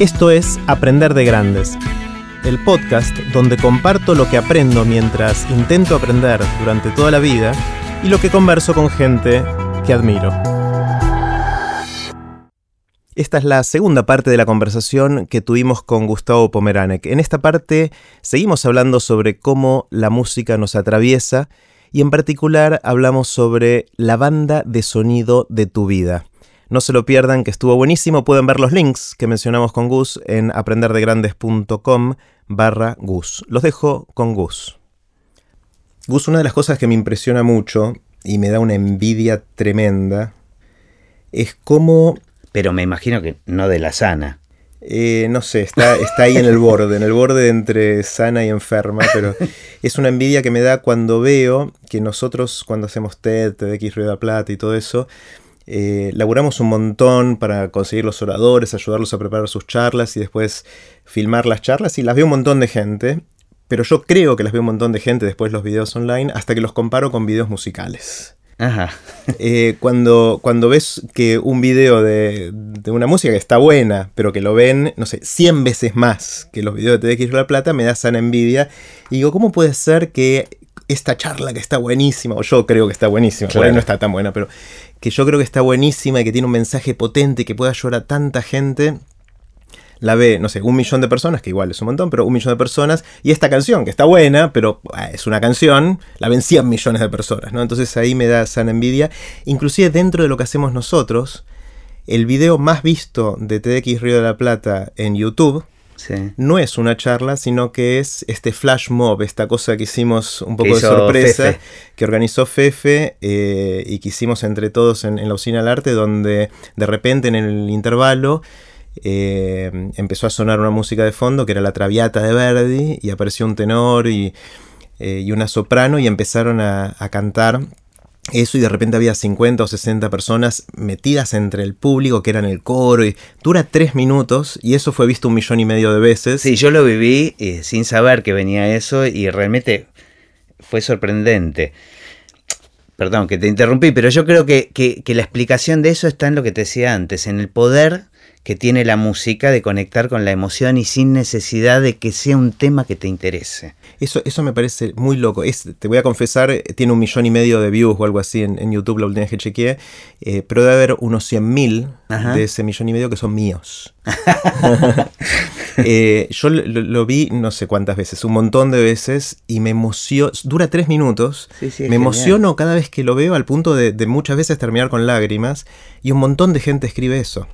Esto es Aprender de Grandes, el podcast donde comparto lo que aprendo mientras intento aprender durante toda la vida y lo que converso con gente que admiro. Esta es la segunda parte de la conversación que tuvimos con Gustavo Pomeranek. En esta parte seguimos hablando sobre cómo la música nos atraviesa y en particular hablamos sobre la banda de sonido de tu vida. No se lo pierdan, que estuvo buenísimo. Pueden ver los links que mencionamos con Gus en aprenderdegrandes.com barra Gus. Los dejo con Gus. Gus, una de las cosas que me impresiona mucho y me da una envidia tremenda es cómo... Pero me imagino que no de la sana. Eh, no sé, está, está ahí en el borde, en el borde entre sana y enferma, pero es una envidia que me da cuando veo que nosotros, cuando hacemos TED, TEDx la Plata y todo eso, eh, laburamos un montón para conseguir los oradores, ayudarlos a preparar sus charlas y después filmar las charlas y las ve un montón de gente, pero yo creo que las ve un montón de gente después los videos online hasta que los comparo con videos musicales. Ajá. Eh, cuando, cuando ves que un video de, una música que está buena, pero que lo ven, no sé, 100 veces más que los videos de TDX La Plata, me da sana envidia. Y digo, ¿cómo puede ser que esta charla que está buenísima, o yo creo que está buenísima, por ahí no está tan buena, pero que yo creo que está buenísima y que tiene un mensaje potente y que puede ayudar a tanta gente, la ve, no sé, un millón de personas, que igual es un montón, pero un millón de personas, y esta canción, que está buena, pero ah, es una canción, la ven 100 millones de personas, ¿no? Entonces ahí me da sana envidia. Inclusive dentro de lo que hacemos nosotros, el video más visto de TDX Río de la Plata en YouTube, no es una charla, sino que es este flash mob, esta cosa que hicimos un poco de sorpresa, que organizó Fefe eh, y que hicimos entre todos en, la usina del arte, donde de repente en el intervalo eh, empezó a sonar una música de fondo que era la Traviata de Verdi y apareció un tenor y, eh, una soprano y empezaron a cantar eso y de repente había 50 o 60 personas metidas entre el público que eran el coro y dura tres minutos y eso fue visto un millón y medio de veces. Sí, yo lo viví eh, sin saber que venía eso y realmente fue sorprendente. Perdón que te interrumpí, pero yo creo que, que la explicación de eso está en lo que te decía antes, en el poder que tiene la música de conectar con la emoción y sin necesidad de que sea un tema que te interese. Eso, eso me parece muy loco. te voy a confesar, eh, tiene un millón y medio de views o algo así en, YouTube la última vez que chequeé, eh, pero debe haber unos 100.000 de ese millón y medio que son míos. Eh, yo lo, vi no sé cuántas veces, un montón de veces, y me emociono, dura tres minutos, me emociono cada vez que lo veo al punto de muchas veces terminar con lágrimas, y un montón de gente escribe eso.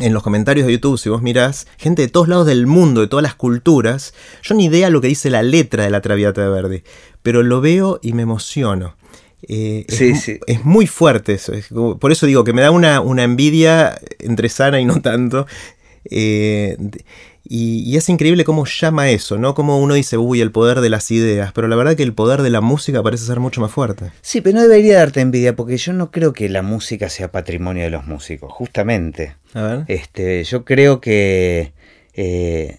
En los comentarios de YouTube, si vos mirás, gente de todos lados del mundo, de todas las culturas, yo ni idea lo que dice la letra de la Traviata de Verdi, pero lo veo y me emociono. Eh, es, muy fuerte eso. por eso digo que me da una, una envidia entre sana y no tanto. Eh, y, es increíble cómo llama eso, ¿no? Como uno dice, uy, el poder de las ideas, pero la verdad que el poder de la música parece ser mucho más fuerte. Sí, pero no debería darte envidia, porque yo no creo que la música sea patrimonio de los músicos, justamente. A ver. Este, yo creo que eh,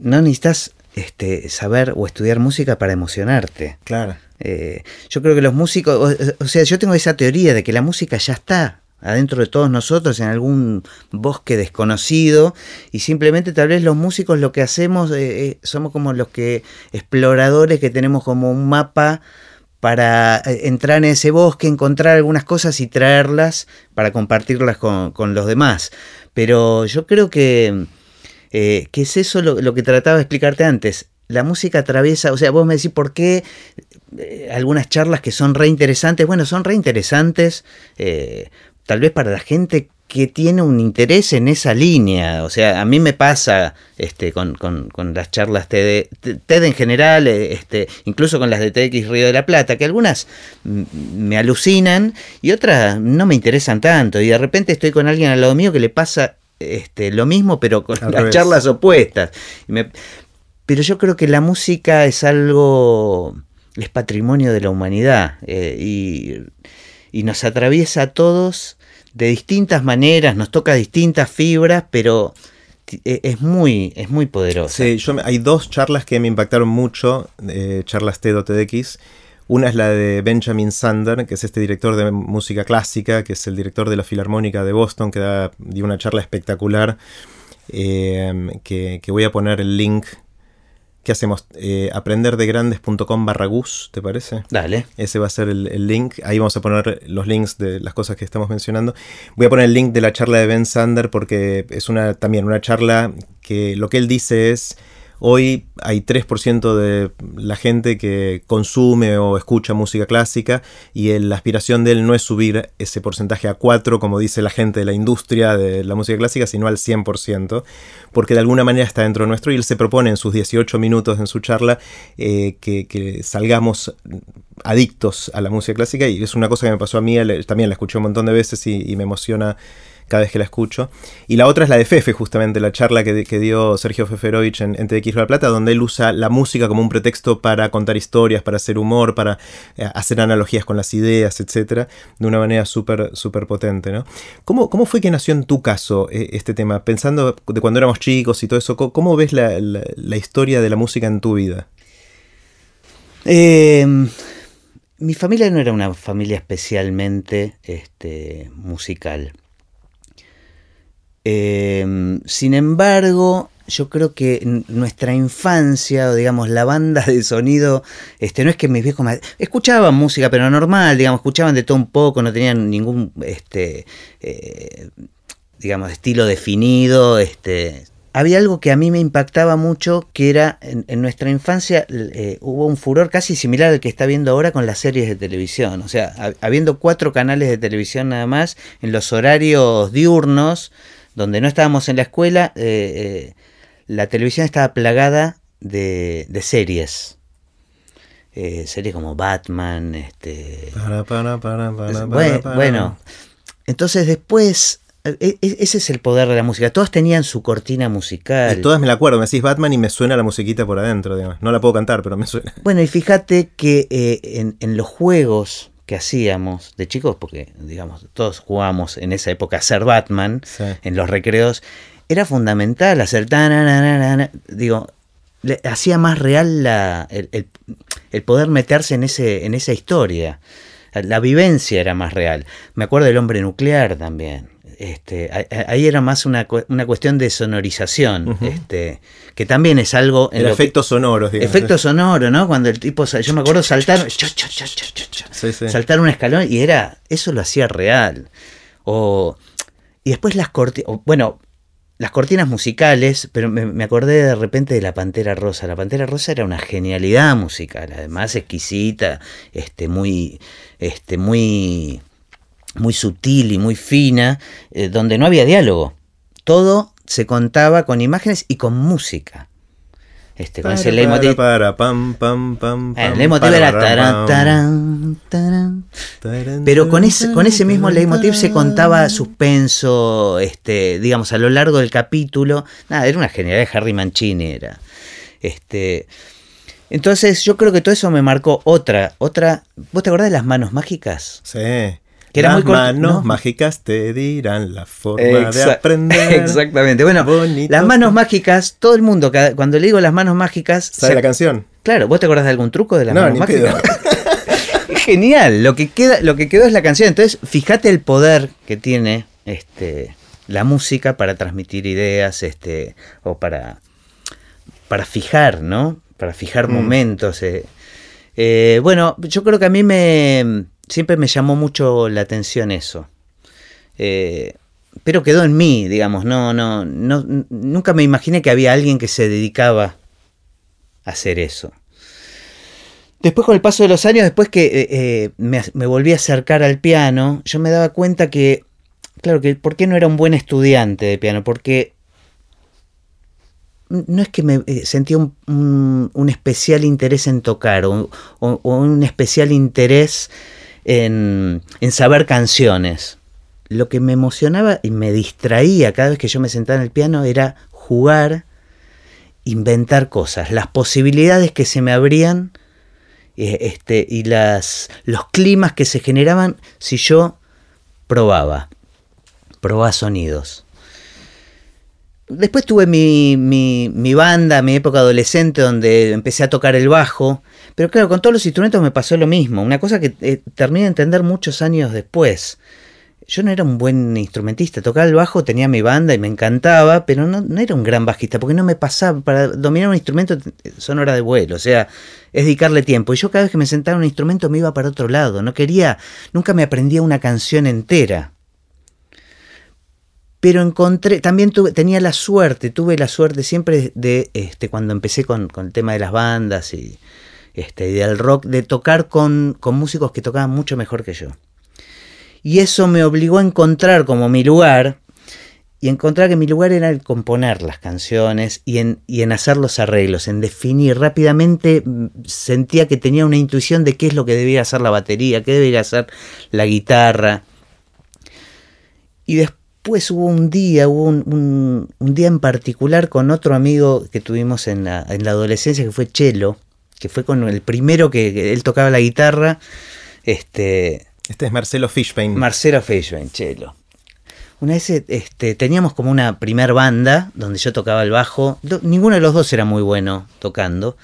no necesitas este, saber o estudiar música para emocionarte. Claro. Eh, yo creo que los músicos, o sea, yo tengo esa teoría de que la música ya está adentro de todos nosotros en algún bosque desconocido y simplemente tal vez los músicos lo que hacemos eh, eh, somos como los que exploradores que tenemos como un mapa para eh, entrar en ese bosque, encontrar algunas cosas y traerlas para compartirlas con, los demás. Pero yo creo que, que es eso lo, que trataba de explicarte antes. La música atraviesa, o sea, vos me decís por qué algunas charlas que son re interesantes, bueno, son re interesantes tal vez para la gente que tiene un interés en esa línea. O sea, a mí me pasa este, con, las charlas TED, TED en general, eh, este, incluso con las de TX Río de la Plata, que algunas me alucinan y otras no me interesan tanto. Y de repente estoy con alguien al lado mío que le pasa este, lo mismo, pero con las charlas opuestas. pero yo creo que la música es algo, es patrimonio de la humanidad eh, y, y nos atraviesa a todos de distintas maneras, nos toca distintas fibras, pero e, es muy, es muy. Sí, yo, hay dos charlas que me impactaron mucho, eh, charlas TED o TEDx. Una es la de Benjamin Sander, que es este director de música clásica, que es el director de la Filarmónica de Boston, que da, dio una charla espectacular eh, que, que voy a poner el link ¿Qué hacemos? Eh, aprenderdegrandes.com barra Gus, ¿te parece? Dale. Ese va a ser el, link. Ahí vamos a poner los links de las cosas que estamos mencionando. Voy a poner el link de la charla de Ben Sander porque es una también una charla que lo que él dice es Hoy hay 3% de la gente que consume o escucha música clásica y la aspiración de él no es subir ese porcentaje a 4, como dice la gente de la industria de la música clásica, sino al 100%, porque de alguna manera está dentro nuestro y él se propone en sus 18 minutos en su charla eh, que, salgamos adictos a la música clásica y es una cosa que me pasó a mí, también la escuché un montón de veces y me emociona cada vez que la escucho. Y la otra es la de Fefe, justamente, la charla que, dio Sergio Feferovich en, en TX La Plata, donde él usa la música como un pretexto para contar historias, para hacer humor, para eh, hacer analogías con las ideas, etcétera, de una manera súper súper potente. ¿no? ¿Cómo, ¿Cómo, fue que nació en tu caso eh, este tema? Pensando de cuando éramos chicos y todo eso, ¿cómo, ves la, historia de la música en tu vida? Em, mi familia no era una familia especialmente este, musical. Em, sin embargo, yo creo que nuestra infancia, o digamos, la banda de sonido, este, no es que mis viejos escuchaban música, pero normal, digamos, escuchaban de todo un poco, no tenían ningún, este, eh, digamos, estilo definido, este, había algo que a mí me impactaba mucho, que era en, nuestra infancia eh, hubo un furor casi similar al que está viendo ahora con las series de televisión. O sea, habiendo cuatro canales de televisión nada más, en los horarios diurnos, donde no estábamos en la escuela, eh, eh, la televisión estaba plagada de, series. Eh, series como Batman, este... bueno, entonces después e, e, ese es el poder de la música. Todas tenían su cortina musical. todas me la acuerdo. Me decís Batman y me suena la musiquita por adentro. No la puedo cantar, pero me suena. Bueno, y fíjate que en, en, los juegos que hacíamos de chicos, porque digamos, todos jugábamos en esa época a ser Batman en los recreos, era fundamental hacer tan digo, le, hacía más real la, el, el, poder meterse en, ese, en esa historia. La vivencia era más real. Me acuerdo del hombre nuclear también. Este, ahí era más una, cuestión de sonorización, este, que también es algo... En el efecto sonoro. Efecto sonoro, ¿no? Cuando el tipo, yo me acuerdo saltar, saltar un escalón y era, eso lo hacía real. O, y después las cortinas, bueno, las cortinas musicales, pero me, acordé de repente de La Pantera Rosa. La Pantera Rosa era una genialidad musical, además exquisita, este, muy, este, muy muy sutil y muy fina, eh, donde no había diálogo. Todo se contaba con imágenes y con música. Este, con ese leitmotiv. El leitmotiv era taran, Pero con ese, con ese mismo leitmotiv se contaba suspenso, este, digamos, a lo largo del capítulo. Nada, era una genialidad de Harry Mancini. Era. Este, entonces yo creo que todo eso me marcó otra, otra. ¿Vos te acordás de las manos mágicas? Sí. Las manos mágicas te dirán la forma de aprender. Exactamente. Bueno, las manos mágicas, todo el mundo, cuando le digo las manos mágicas. ¿Sabe la canción? Claro, ¿vos te acordás de algún truco de las manos mágicas? Genial, lo que, queda, lo que quedó es la canción. Entonces, fíjate el poder que tiene este, la música para transmitir ideas este, o para, para fijar, ¿no? Para fijar mm. momentos. Eh. Eh, bueno, yo creo que a mí me siempre me llamó mucho la atención eso. Eh, pero quedó en mí, digamos, no, no, no, nunca me imaginé que había alguien que se dedicaba a hacer eso. Después con el paso de los años, después que eh, eh, me, volví a acercar al piano, yo me daba cuenta que, claro, que por qué no era un buen estudiante de piano, porque no es que me sentía un, un, especial interés en tocar o un especial interés en, saber canciones. Lo que me emocionaba y me distraía cada vez que yo me sentaba en el piano era jugar, inventar cosas, las posibilidades que se me abrían eh, este, y las, los climas que se generaban si yo probaba, probaba sonidos. Después tuve mi, mi, mi, banda, mi época adolescente, donde empecé a tocar el bajo. Pero claro, con todos los instrumentos me pasó lo mismo. Una cosa que eh, terminé de entender muchos años después. yo no era un buen instrumentista, tocaba el bajo, tenía mi banda y me encantaba, pero no, era un gran bajista, porque no me pasaba, para dominar un instrumento son horas de vuelo, o sea, es dedicarle tiempo. Y yo cada vez que me sentaba en un instrumento me iba para otro lado, no quería, nunca me aprendía una canción entera. Pero encontré, también tuve, tenía la suerte, tuve la suerte siempre de, este, cuando empecé con, con el tema de las bandas y, este, del rock, de tocar con, con músicos que tocaban mucho mejor que yo. Y eso me obligó a encontrar como mi lugar, y encontrar que mi lugar era el componer las canciones y en, y en hacer los arreglos, en definir rápidamente, mm, sentía que tenía una intuición de qué es lo que debía hacer la batería, qué debía hacer la guitarra. Y después hubo un día, hubo un, un, día en particular con otro amigo que tuvimos en la, en la, adolescencia, que fue Chelo, que fue con el primero que, que él tocaba la guitarra, este, este es Marcelo Fishbein. Marcelo Fishbein, chelo. Una vez este, teníamos como una primer banda donde yo tocaba el bajo. Ninguno de los dos era muy bueno tocando.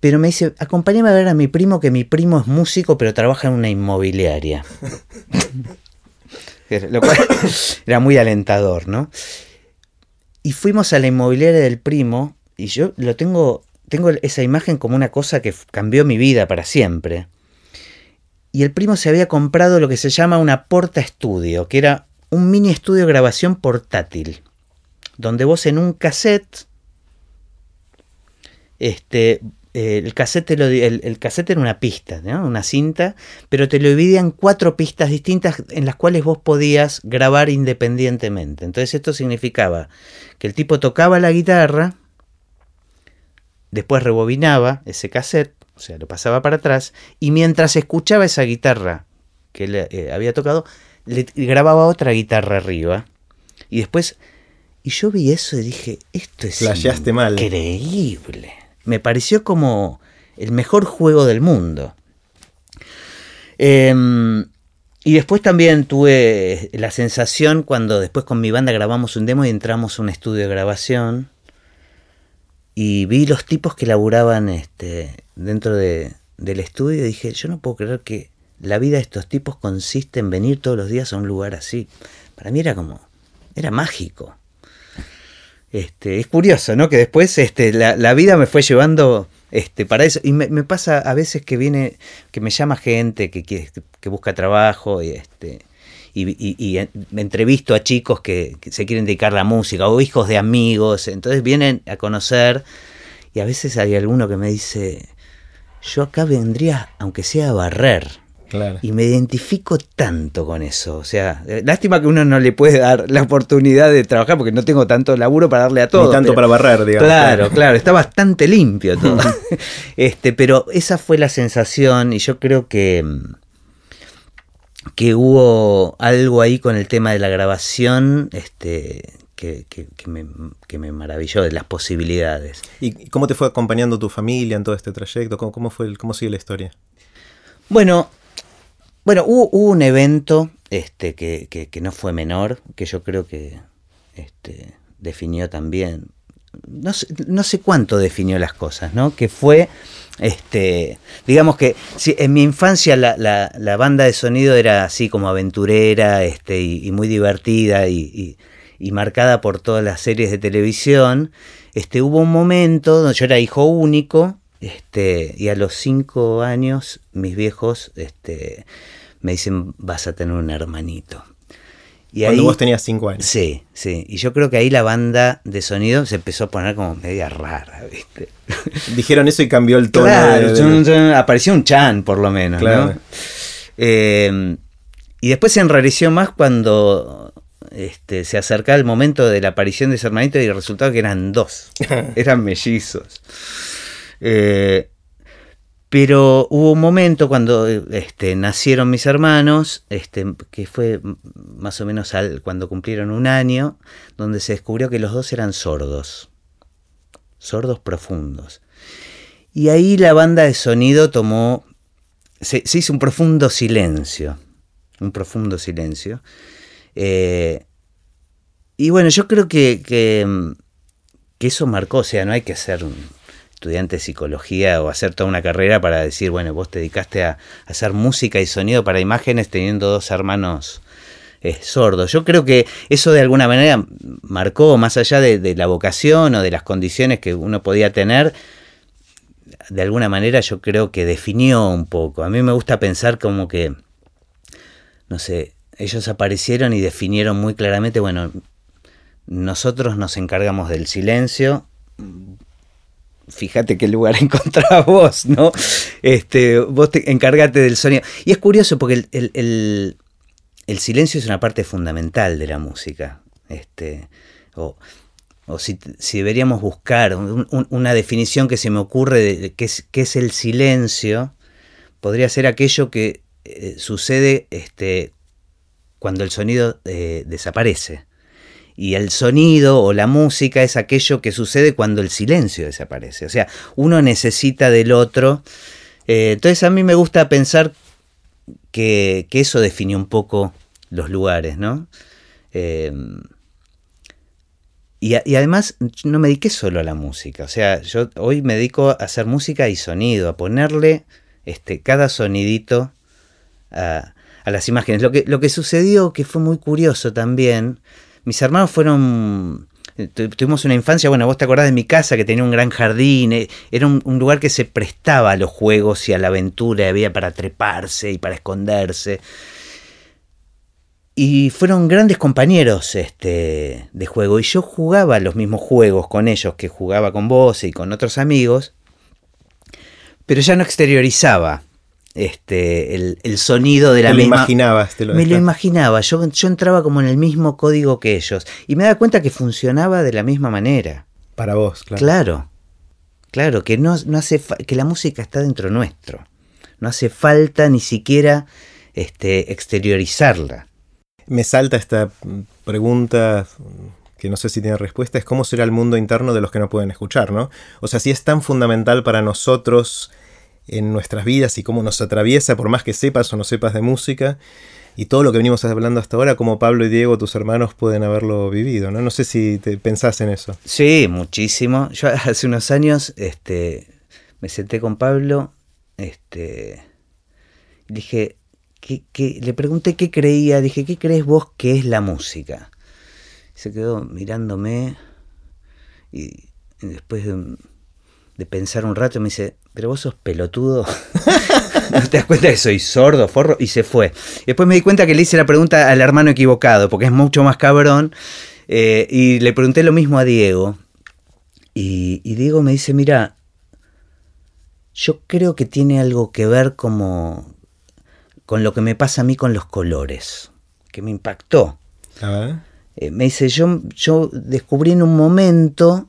Pero me dice, acompáñame a ver a mi primo, que mi primo es músico, pero trabaja en una inmobiliaria. Lo cual era muy alentador, ¿no? Y fuimos a la inmobiliaria del primo, y yo lo tengo, tengo esa imagen como una cosa que cambió mi vida para siempre y el primo se había comprado lo que se llama una porta estudio, que era un mini estudio de grabación portátil, donde vos en un cassette, este, eh, el, cassette el, el, cassette era una pista, ¿no? una cinta, pero te lo dividía en cuatro pistas distintas en las cuales vos podías grabar independientemente. Entonces esto significaba que el tipo tocaba la guitarra, después rebobinaba ese cassette, o sea, lo pasaba para atrás y mientras escuchaba esa guitarra que le eh, había tocado, le grababa otra guitarra arriba y después y yo vi eso y dije, esto es Flasheaste mal. increíble. Me pareció como el mejor juego del mundo. Eh, y después también tuve la sensación cuando después con mi banda grabamos un demo y entramos a un estudio de grabación y vi los tipos que laburaban este, dentro de, del estudio y dije, yo no puedo creer que la vida de estos tipos consiste en venir todos los días a un lugar así. Para mí era como, era mágico. Este, es curioso, ¿no? Que después este, la, la vida me fue llevando este, para eso. Y me, me, pasa a veces que viene, que me llama gente que, que, que busca trabajo y este. Y, y, y, me entrevisto a chicos que, que, se quieren dedicar a la música o hijos de amigos, entonces vienen a conocer y a veces hay alguno que me dice, yo acá vendría, aunque sea a barrer. Claro. Y me identifico tanto con eso. O sea, lástima que uno no le puede dar la oportunidad de trabajar porque no tengo tanto laburo para darle a todo. Ni tanto pero, para barrer, digamos. Claro, claro, está bastante limpio todo. este, pero esa fue la sensación y yo creo que que hubo algo ahí con el tema de la grabación este, que, que, que, me, que, me, maravilló de las posibilidades. ¿Y cómo te fue acompañando tu familia en todo este trayecto? ¿Cómo, cómo, fue, cómo sigue la historia? Bueno, bueno hubo, hubo un evento este, que, que, no fue menor, que yo creo que este, definió también, no sé, no sé cuánto definió las cosas, ¿no? Que fue este, digamos que si, en mi infancia la, la, banda de sonido era así como aventurera este, y, y muy divertida y, y, y, marcada por todas las series de televisión. Este, hubo un momento donde yo era hijo único este, y a los cinco años mis viejos este, me dicen vas a tener un hermanito. Y Cuando ahí, vos tenías 5 años. Sí, sí. Y yo creo que ahí la banda de sonido se empezó a poner como media rara, ¿viste? Dijeron eso y cambió el tono. Claro, de, de... apareció un chan, por lo menos, claro. ¿no? Eh, y después se enrareció más cuando este, se acercaba el momento de la aparición de ese hermanito y resultaba que eran dos. eran mellizos. Eh, pero hubo un momento cuando este, nacieron mis hermanos, este, que fue más o menos al, cuando cumplieron un año, donde se descubrió que los dos eran sordos, sordos profundos. Y ahí la banda de sonido tomó, se, hizo un profundo silencio, un profundo silencio. Eh, y bueno, yo creo que, que, eso marcó, o sea, no hay que ser estudiante de psicología o hacer toda una carrera para decir, bueno, vos te dedicaste a, hacer música y sonido para imágenes teniendo dos hermanos eh, sordos. Yo creo que eso de alguna manera marcó, más allá de, la vocación o de las condiciones que uno podía tener, de alguna manera yo creo que definió un poco. A mí me gusta pensar como que, no sé, ellos aparecieron y definieron muy claramente, bueno, nosotros nos encargamos del silencio, fíjate qué lugar encontrás vos, ¿no? Este, vos te encárgate del sonido. Y es curioso porque el, silencio es una parte fundamental de la música. Este, o, si, deberíamos buscar una definición que se me ocurre de qué es, es el silencio, podría ser aquello que eh, sucede este, cuando el sonido eh, desaparece y el sonido o la música es aquello que sucede cuando el silencio desaparece. O sea, uno necesita del otro. Eh, entonces a mí me gusta pensar que, eso define un poco los lugares, ¿no? Eh, y, además no me dediqué solo a la música. O sea, yo hoy me dedico a hacer música y sonido, a ponerle este, cada sonidito a, a las imágenes. Lo que, lo que sucedió, que fue muy curioso también, mis hermanos fueron eh, tuvimos una infancia, bueno, vos te acordás de mi casa que tenía un gran jardín, eh, era un, lugar que se prestaba a los juegos y a la aventura, había para treparse y para esconderse. Y fueron grandes compañeros este, de juego, y yo jugaba los mismos juegos con ellos que jugaba con vos y con otros amigos, pero ya no exteriorizaba este, el, sonido de la te misma. Lo imaginabas, te lo Me lo imaginaba, yo, yo entraba como en el mismo código que ellos y me daba cuenta que funcionaba de la misma manera. Para vos, claro. Claro, claro, que, no, no hace que la música está dentro nuestro. No hace falta ni siquiera este, exteriorizarla. Me salta esta pregunta que no sé si tiene respuesta, es cómo será el mundo interno de los que no pueden escuchar, ¿no? O sea, si es tan fundamental para nosotros en nuestras vidas y cómo nos atraviesa, por más que sepas o no sepas de música, y todo lo que venimos hablando hasta ahora, como Pablo y Diego, tus hermanos, pueden haberlo vivido, ¿no? No sé si te pensás en eso. Sí, muchísimo. Yo hace unos años este, me senté con Pablo, este, dije, ¿qué, le pregunté qué creía, dije, ¿qué crees vos que es la música? se quedó mirándome y, después de, de pensar un rato me dice, pero vos sos pelotudo. ¿No te das cuenta que soy sordo, forro? Y se fue. después me di cuenta que le hice la pregunta al hermano equivocado, porque es mucho más cabrón. Eh, y le pregunté lo mismo a Diego. Y, Diego me dice, mira, yo creo que tiene algo que ver como con lo que me pasa a mí con los colores, que me impactó. Eh, me dice, yo, yo descubrí en un momento,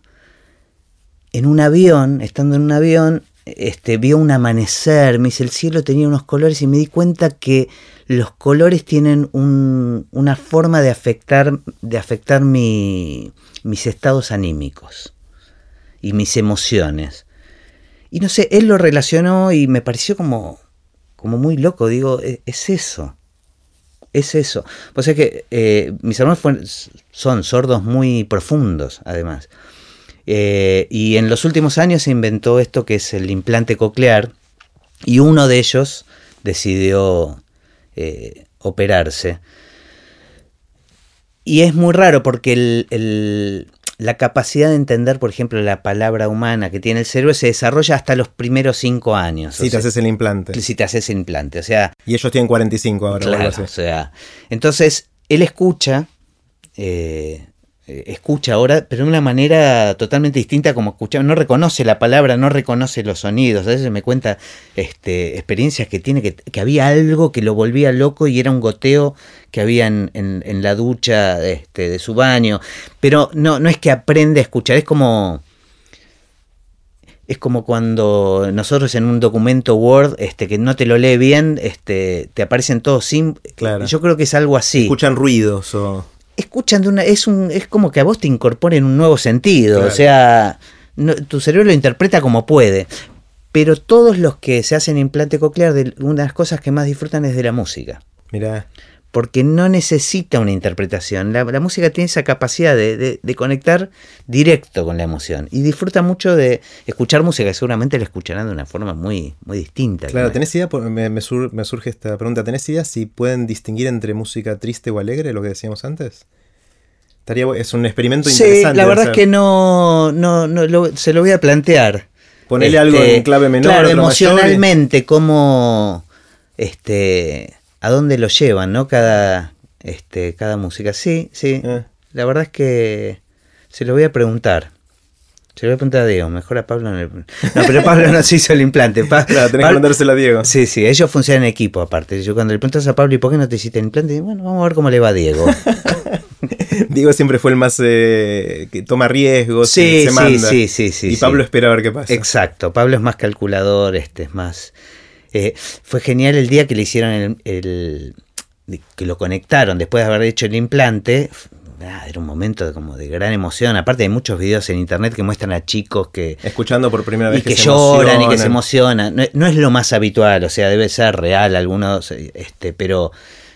en un avión, estando en un avión, este, vio un amanecer, me dice, el cielo tenía unos colores y me di cuenta que los colores tienen una forma de afectar, de afectar mis estados anímicos y mis emociones. Y no sé, él lo relacionó y me pareció como, como muy loco, digo, e, es, eso. Es eso. Pues es que eh, mis hermanos son sordos muy profundos, además. Eh, y en los últimos años se inventó esto que es el implante coclear y uno de ellos decidió eh, operarse. Y es muy raro porque la capacidad de entender, por ejemplo, la palabra humana que tiene el cerebro se desarrolla hasta los primeros cinco años. Si te haces el implante. Si te haces el implante. O sea, y ellos tienen 45 ahora. Claro, o sea, entonces él escucha eh, eh, escucha ahora, pero de una manera totalmente distinta como escuchaba. No reconoce la palabra, no reconoce los sonidos. A veces me cuenta este, experiencias que tiene, que, había algo que lo volvía loco y era un goteo que había en, la ducha este, de su baño. Pero no, no es que aprende a escuchar, es como... Es como cuando nosotros en un documento Word, este, que no te lo lee bien, este, te aparecen todos sin. Claro. Yo creo que es algo así. Escuchan ruidos o escuchan de una, es un, es como que a vos te incorporen un nuevo sentido, o sea, tu cerebro lo interpreta como puede. Pero todos los que se hacen implante coclear, de, una de las cosas que más disfrutan es de la música. Mira. Porque no necesita una interpretación. La, música tiene esa capacidad de, conectar directo con la emoción y disfruta mucho de escuchar música, que seguramente la escucharán de una forma muy, muy distinta. Claro, ¿tenés idea? Me, me, surge esta pregunta. ¿Tenés idea si pueden distinguir entre música triste o alegre, lo que decíamos antes? Estaría, es un experimento interesante. Sí, la verdad es que no, no, se lo voy a plantear. Ponerle algo en este, clave menor. Claro, emocionalmente, cómo, este, a dónde lo llevan, ¿no? Cada, este, cada música. Sí, sí. Eh. La verdad es que se lo voy a preguntar. Se lo voy a preguntar a Diego, mejor a Pablo. No, pero Pablo no se hizo el implante. claro, tenés que preguntárselo a Diego. Sí, sí, ellos funcionan en equipo aparte. Yo cuando le preguntas a Pablo, ¿y por qué no te hiciste el implante? Bueno, vamos a ver cómo le va a Diego. Diego siempre fue el más eh, que toma riesgos, sí, se manda. Sí, sí, sí, Y Pablo espera a ver qué pasa. Exacto, Pablo es más calculador, este es más. Eh, fue genial el día que le hicieron el, que lo conectaron después de haber hecho el implante. era un momento de, como de gran emoción. Aparte hay muchos videos en internet que muestran a chicos que escuchando por primera vez y que, lloran y que se emocionan. No, no, es lo más habitual, o sea, debe ser real algunos, este, pero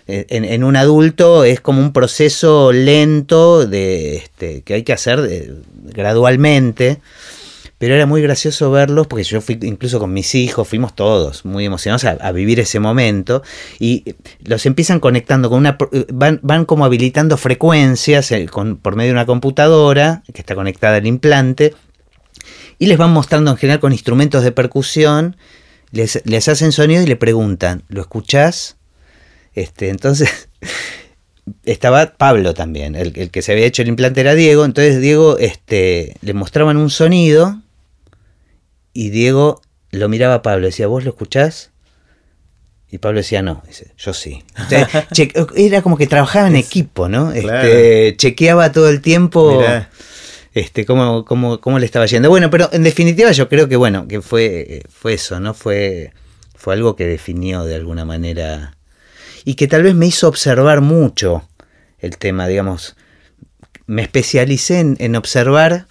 en, un adulto es como un proceso lento de, este, que hay que hacer gradualmente. Pero era muy gracioso verlos porque yo fui incluso con mis hijos, fuimos todos muy emocionados a, vivir ese momento y los empiezan conectando con una... van, van como habilitando frecuencias eh, por medio de una computadora que está conectada al implante y les van mostrando en general con instrumentos de percusión, les, les hacen sonido y le preguntan, ¿lo escuchás? Este, entonces estaba Pablo también, el, que se había hecho el implante era Diego, entonces Diego este, le mostraban un sonido y Diego lo miraba a Pablo, decía, ¿vos lo escuchás? Y Pablo decía, no, dice, yo sí. era como que trabajaba en equipo, ¿no? Este, chequeaba todo el tiempo este, cómo, cómo, cómo, le estaba yendo. Bueno, pero en definitiva yo creo que bueno, que fue, fue eso, ¿no? Fue, fue algo que definió de alguna manera y que tal vez me hizo observar mucho el tema, digamos. Me especialicé en, observar.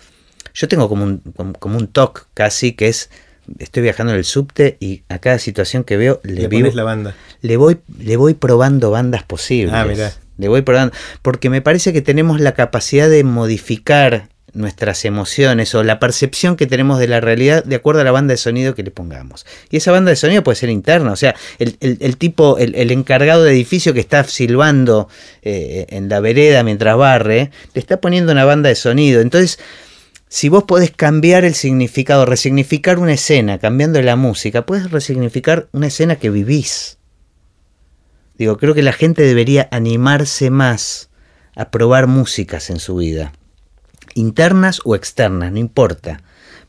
Yo tengo como un, como, un talk casi que es estoy viajando en el subte y a cada situación que veo le, la banda. Le voy, le voy probando bandas posibles. Ah, Le voy probando. Porque me parece que tenemos la capacidad de modificar nuestras emociones o la percepción que tenemos de la realidad de acuerdo a la banda de sonido que le pongamos. Y esa banda de sonido puede ser interna, o sea, el, tipo, el, encargado de edificio que está silbando eh, en la vereda mientras barre, le está poniendo una banda de sonido. Entonces, si vos podés cambiar el significado, resignificar una escena, cambiando la música, puedes resignificar una escena que vivís. Digo, creo que la gente debería animarse más a probar músicas en su vida internas o externas, no importa.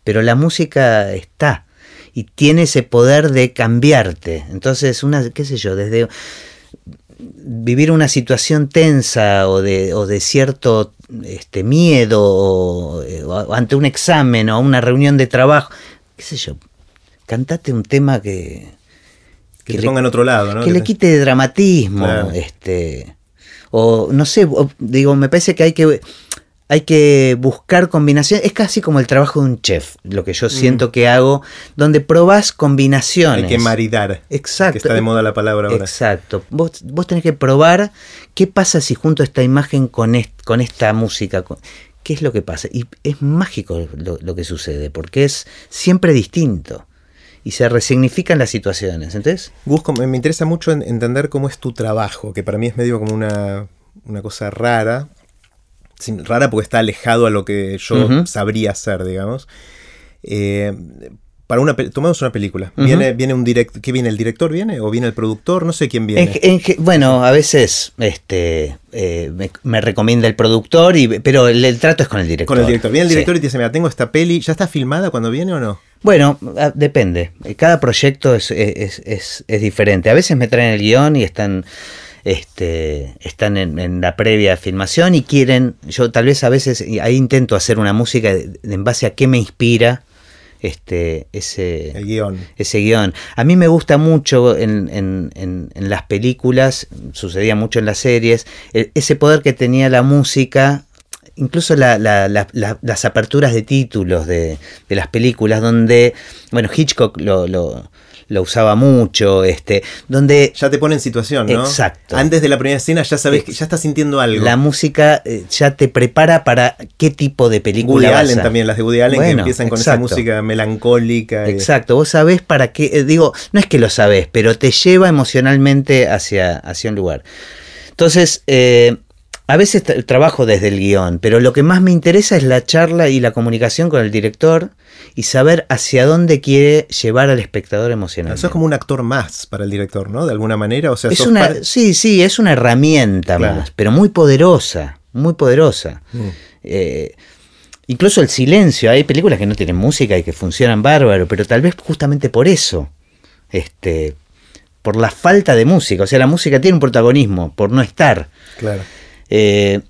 Pero la música está y tiene ese poder de cambiarte. Entonces, una, qué sé yo, desde vivir una situación tensa o de, o de cierto este, miedo o, ante un examen o una reunión de trabajo, qué sé yo, cantate un tema que... Que, le, ponga en otro lado, ¿no? Que le quite dramatismo, este... O no sé, digo, me parece que hay que hay que buscar combinaciones. Es casi como el trabajo de un chef, lo que yo mm. siento que hago, donde probás combinaciones. Hay que maridar. Exacto. Que está de moda la palabra ahora. Exacto. Vos, vos tenés que probar qué pasa si junto esta imagen con, con esta música. ¿Qué es lo que pasa? Y es mágico lo, que sucede, porque es siempre distinto y se resignifican las situaciones. Entonces, Busco, me interesa mucho entender cómo es tu trabajo, que para mí es medio como una, una cosa rara, rara porque está alejado a lo que yo sabría hacer, digamos. Eh, para una tomamos una película. Viene, viene un direct, ¿qué viene? ¿El director viene? ¿O viene el productor? No sé quién viene. bueno, a veces este eh, me, recomienda el productor, y, pero el, trato es con el director. Con el director. Viene el director y te dice, mira, tengo esta peli, ¿ya está filmada cuando viene o no? Bueno, depende. Cada proyecto es, es, es, es diferente. A veces me traen el guion y están este, están en, la previa filmación y quieren, yo tal vez a veces ahí intento hacer una música en base a qué me inspira este, ese, guion. ese guion. A mí me gusta mucho en, en, las películas, sucedía mucho en las series, e, ese poder que tenía la música incluso las aperturas de títulos de, las películas, donde, bueno, Hitchcock lo, lo usaba mucho, este, donde... Ya te pone en situación, ¿no? Exacto. Antes de la primera escena ya sabes que ya estás sintiendo algo. La música eh, ya te prepara para qué tipo de película Woody vas Allen a- también, las de Woody Allen que empiezan con esa música melancólica. y- Exacto, vos sabés para qué, eh, digo, no es que lo sabés, pero te lleva emocionalmente hacia, hacia un lugar. Entonces, eh, a veces tra- trabajo desde el guion, pero lo que más me interesa es la charla y la comunicación con el director y saber hacia dónde quiere llevar al espectador emocionalmente. Eso es como un actor más para el director, ¿no? De alguna manera. O sea, Es una, par- sí, sí, es una herramienta Claro. más, pero muy poderosa, muy poderosa. Mm. Eh, incluso el silencio, hay películas que no tienen música y que funcionan bárbaro, pero tal vez justamente por eso, este, por la falta de música, o sea, la música tiene un protagonismo, por no estar. Claro. Eh,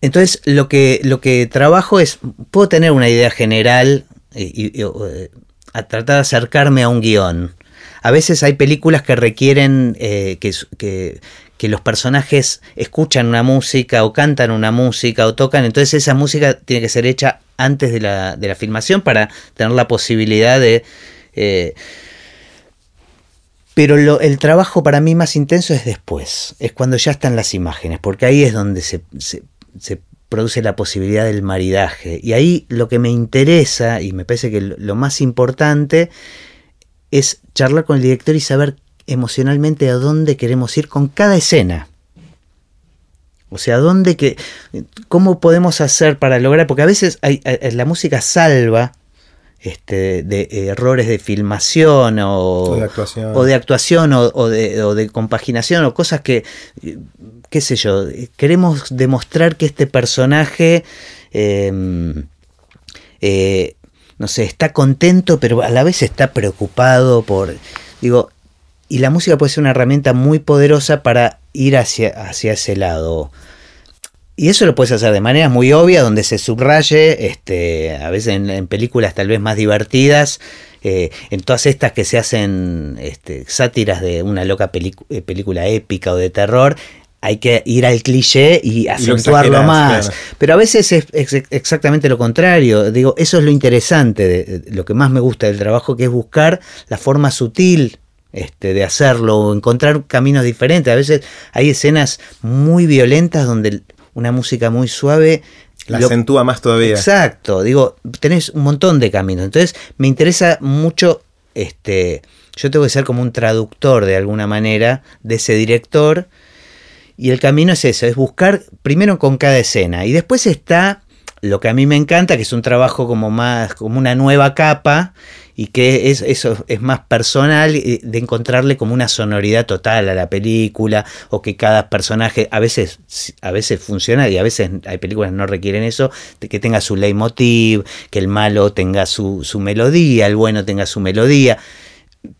entonces, lo que, lo que trabajo es, puedo tener una idea general y, y- eh, a tratar de acercarme a un guion. A veces hay películas que requieren eh, que- que los personajes escuchan una música o cantan una música o tocan, entonces esa música tiene que ser hecha antes de la, de la filmación para tener la posibilidad de... eh, pero lo- el trabajo para mí más intenso es después, es cuando ya están las imágenes, porque ahí es donde se, produce la posibilidad del maridaje. Y ahí lo que me interesa, y me parece que lo más importante, es charlar con el director y saber emocionalmente a dónde queremos ir con cada escena. O sea, dónde que, cómo podemos hacer para lograr, porque a veces hay- eh, la música salva este, de errores de filmación o, O de actuación. o de actuación o, o de, o de compaginación o cosas que, qué sé yo, queremos demostrar que este personaje, eh, eh, no sé, está contento, pero a la vez está preocupado por, digo, y la música puede ser una herramienta muy poderosa para ir hacia, hacia ese lado. Y eso lo puedes hacer de manera muy obvia, donde se subraye, este, a veces en, en películas tal vez más divertidas, eh, en todas estas que se hacen este, sátiras de una loca eh, película épica o de terror, hay que ir al cliché y acentuarlo más. claro. Pero a veces es, ex- exactamente lo contrario. Digo, eso es lo interesante, de, de lo que más me gusta del trabajo, que es buscar la forma sutil este, de hacerlo o encontrar caminos diferentes. A veces hay escenas muy violentas donde una música muy suave La lo- acentúa más todavía. Exacto, digo, tenés un montón de caminos. Entonces, me interesa mucho, este, yo tengo que ser como un traductor de alguna manera de ese director. Y el camino es eso, es buscar primero con cada escena. Y después está lo que a mí me encanta, que es un trabajo como más, como una nueva capa, y que es, eso es más personal, eh, de encontrarle como una sonoridad total a la película, o que cada personaje, a veces, a veces funciona y a veces hay películas que no requieren eso, que tenga su leitmotiv, que el malo tenga su, su melodía, el bueno tenga su melodía.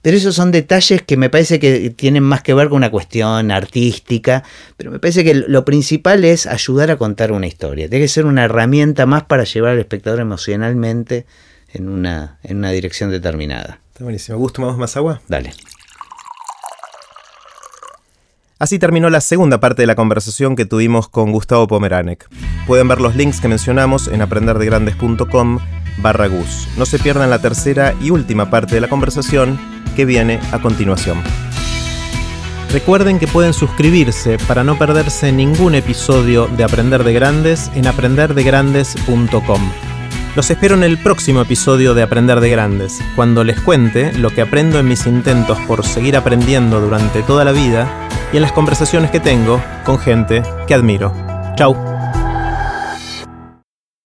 Pero esos son detalles que me parece que tienen más que ver con una cuestión artística, pero me parece que lo principal es ayudar a contar una historia. Tiene que ser una herramienta más para llevar al espectador emocionalmente en una, en una dirección determinada. Está buenísimo. ¿Gusto tomamos más agua? Dale. Así terminó la segunda parte de la conversación que tuvimos con Gustavo Pomeranek. Pueden ver los links que mencionamos en aprenderdegrandes.com barra Gus. No se pierdan la tercera y última parte de la conversación que viene a continuación. Recuerden que pueden suscribirse para no perderse ningún episodio de Aprender de Grandes en aprenderdegrandes.com. Los espero en el próximo episodio de Aprender de Grandes, cuando les cuente lo que aprendo en mis intentos por seguir aprendiendo durante toda la vida y en las conversaciones que tengo con gente que admiro. Chau.